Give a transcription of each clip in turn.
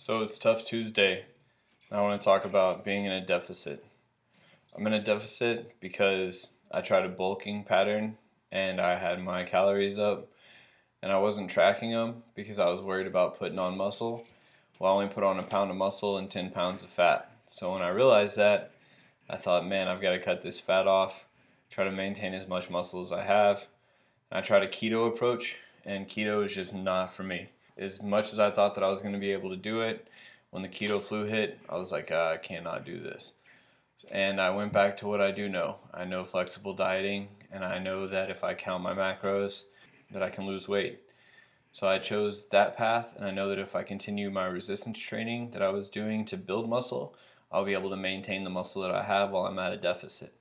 So it's Tough Tuesday. I want to talk about being in a deficit. I'm in a deficit because I tried a bulking pattern and I had my calories up and I wasn't tracking them because I was worried about putting on muscle. Well, I only put on a pound of muscle and 10 pounds of fat. So when I realized that, I thought, man, I've got to cut this fat off, try to maintain as much muscle as I have. And I tried a keto approach, and keto is just not for me as much as I thought that I was going to be able to do it, when the keto flu hit, I was like, uh, I cannot do this. And I went back to what I do know. I know flexible dieting, and I know that if I count my macros, that I can lose weight. So I chose that path, and I know that if I continue my resistance training that I was doing to build muscle, I'll be able to maintain the muscle that I have while I'm at a deficit.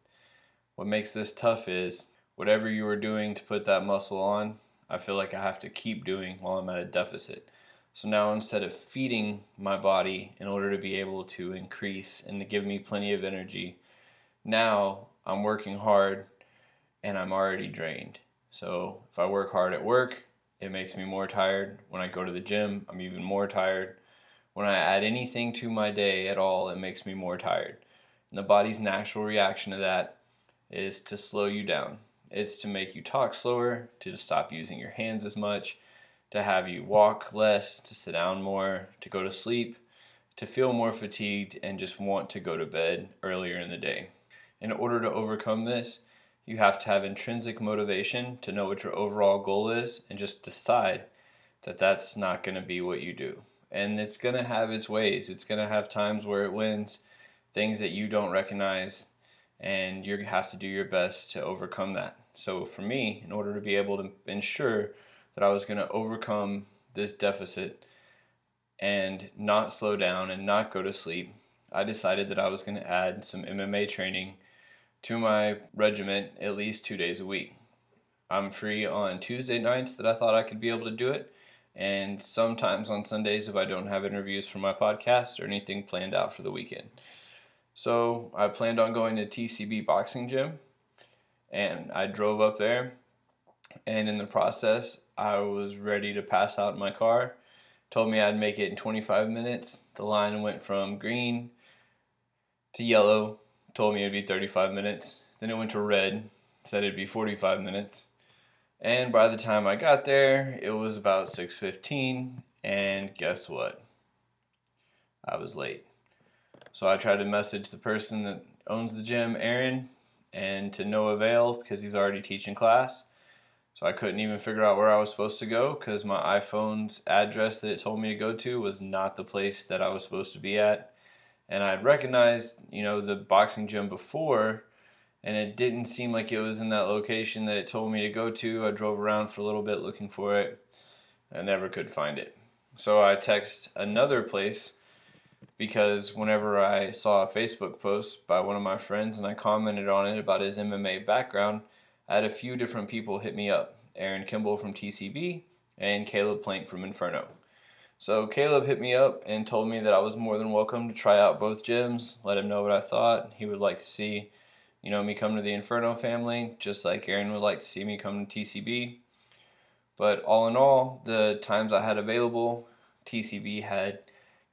What makes this tough is whatever you are doing to put that muscle on, I feel like I have to keep doing while I'm at a deficit. So now instead of feeding my body in order to be able to increase and to give me plenty of energy, now I'm working hard and I'm already drained. So if I work hard at work, it makes me more tired. When I go to the gym, I'm even more tired. When I add anything to my day at all, it makes me more tired. And the body's natural reaction to that is to slow you down. It's to make you talk slower, to stop using your hands as much, to have you walk less, to sit down more, to go to sleep, to feel more fatigued, and just want to go to bed earlier in the day. In order to overcome this, you have to have intrinsic motivation to know what your overall goal is and just decide that that's not going to be what you do. And it's going to have its ways. It's going to have times where it wins, things that you don't recognize, and you have to do your best to overcome that. So for me, in order to be able to ensure that I was going to overcome this deficit and not slow down and not go to sleep, I decided that I was going to add some MMA training to my regiment at least two days a week. I'm free on Tuesday nights that I thought I could be able to do it, and sometimes on Sundays if I don't have interviews for my podcast or anything planned out for the weekend. So I planned on going to TCB Boxing Gym, and I drove up there. And in the process, I was ready to pass out in my car. Told me I'd make it in 25 minutes. The line went from green to yellow. Told me it'd be 35 minutes. Then it went to red. Said it'd be 45 minutes. And by the time I got there, it was about 6:15. And guess what? I was late. So I tried to message the person that owns the gym, Aaron, and to no avail because he's already teaching class. So I couldn't even figure out where I was supposed to go because my iPhone's address that it told me to go to was not the place that I was supposed to be at. And I'd recognized, you know, the boxing gym before, and it didn't seem like it was in that location that it told me to go to. I drove around for a little bit looking for it. I never could find it. So I text another place because whenever I saw a Facebook post by one of my friends and I commented on it about his MMA background, I had a few different people hit me up Aaron Kimball from TCB and Caleb Plank from Inferno. So Caleb hit me up and told me that I was more than welcome to try out both gyms, let him know what I thought. He would like to see, you know, me come to the Inferno family, just like Aaron would like to see me come to TCB. But all in all, the times I had available, TCB had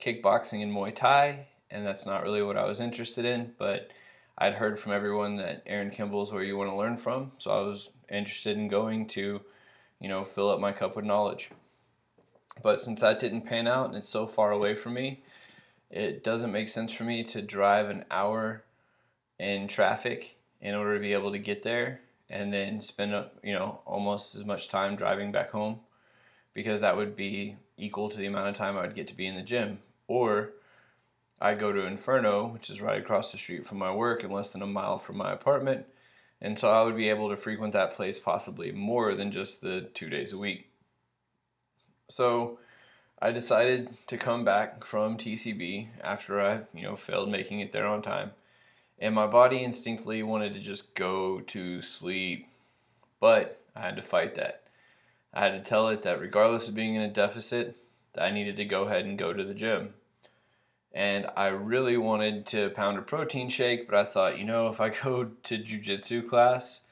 kickboxing and Muay Thai, and that's not really what I was interested in. But I'd heard from everyone that Aaron Kimball is where you want to learn from, so I was interested in going to, you know, fill up my cup with knowledge. But since that didn't pan out and it's so far away from me, it doesn't make sense for me to drive an hour in traffic in order to be able to get there and then spend you know almost as much time driving back home because that would be equal to the amount of time I would get to be in the gym or I go to Inferno, which is right across the street from my work and less than a mile from my apartment. And so I would be able to frequent that place possibly more than just the two days a week. So I decided to come back from TCB after I, you know, failed making it there on time. And my body instinctively wanted to just go to sleep. But I had to fight that. I had to tell it that regardless of being in a deficit, that I needed to go ahead and go to the gym. And I really wanted to pound a protein shake, but I thought, you know, if I go to jujitsu class,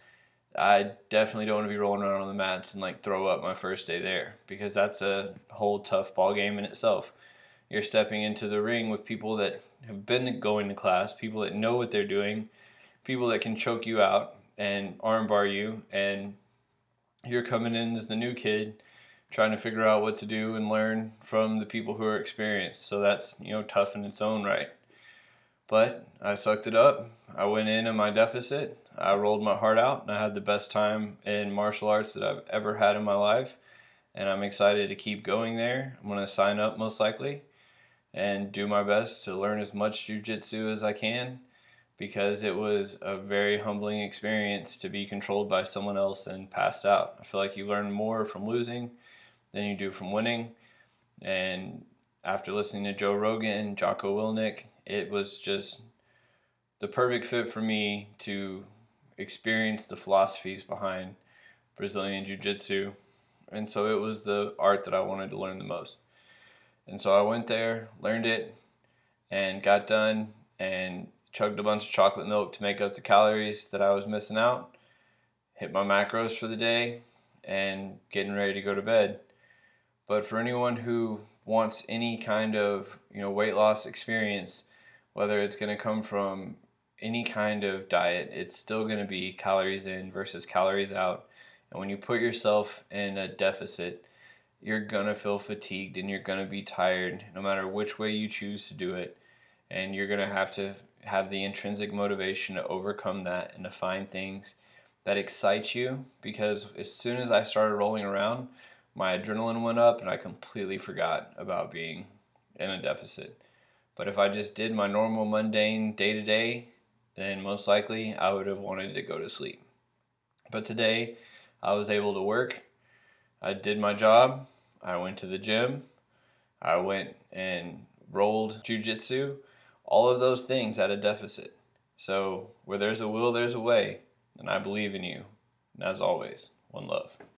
I definitely don't want to be rolling around on the mats and like throw up my first day there because that's a whole tough ball game in itself. you're stepping into the ring with people that have been going to class, people that know what they're doing, people that can choke you out and armbar you, and you're coming in as the new kid trying to figure out what to do and learn from the people who are experienced. So that's, you know, tough in its own right. But I sucked it up. I went in in my deficit. I rolled my heart out and I had the best time in martial arts that I've ever had in my life. And I'm excited to keep going there. I'm going to sign up most likely and do my best to learn as much jujitsu as I can because it was a very humbling experience to be controlled by someone else and passed out. I feel like you learn more from losing than you do from winning. And after listening to Joe Rogan, Jocko Willink, it was just the perfect fit for me to experience the philosophies behind Brazilian Jiu Jitsu. And so it was the art that I wanted to learn the most. And so I went there, learned it, and got done and chugged a bunch of chocolate milk to make up the calories that I was missing out, hit my macros for the day, and getting ready to go to bed. But for anyone who wants any kind of you know weight loss experience, whether it's going to come from any kind of diet, it's still going to be calories in versus calories out. And when you put yourself in a deficit, you're going to feel fatigued and you're going to be tired no matter which way you choose to do it. And you're going to have to have the intrinsic motivation to overcome that and to find things that excite you because as soon as I started rolling around, my adrenaline went up and I completely forgot about being in a deficit. But if I just did my normal mundane day to day, then most likely I would have wanted to go to sleep. But today I was able to work. I did my job. I went to the gym. I went and rolled jujitsu. All of those things at a deficit. So where there's a will, there's a way. And I believe in you. And as always, one love.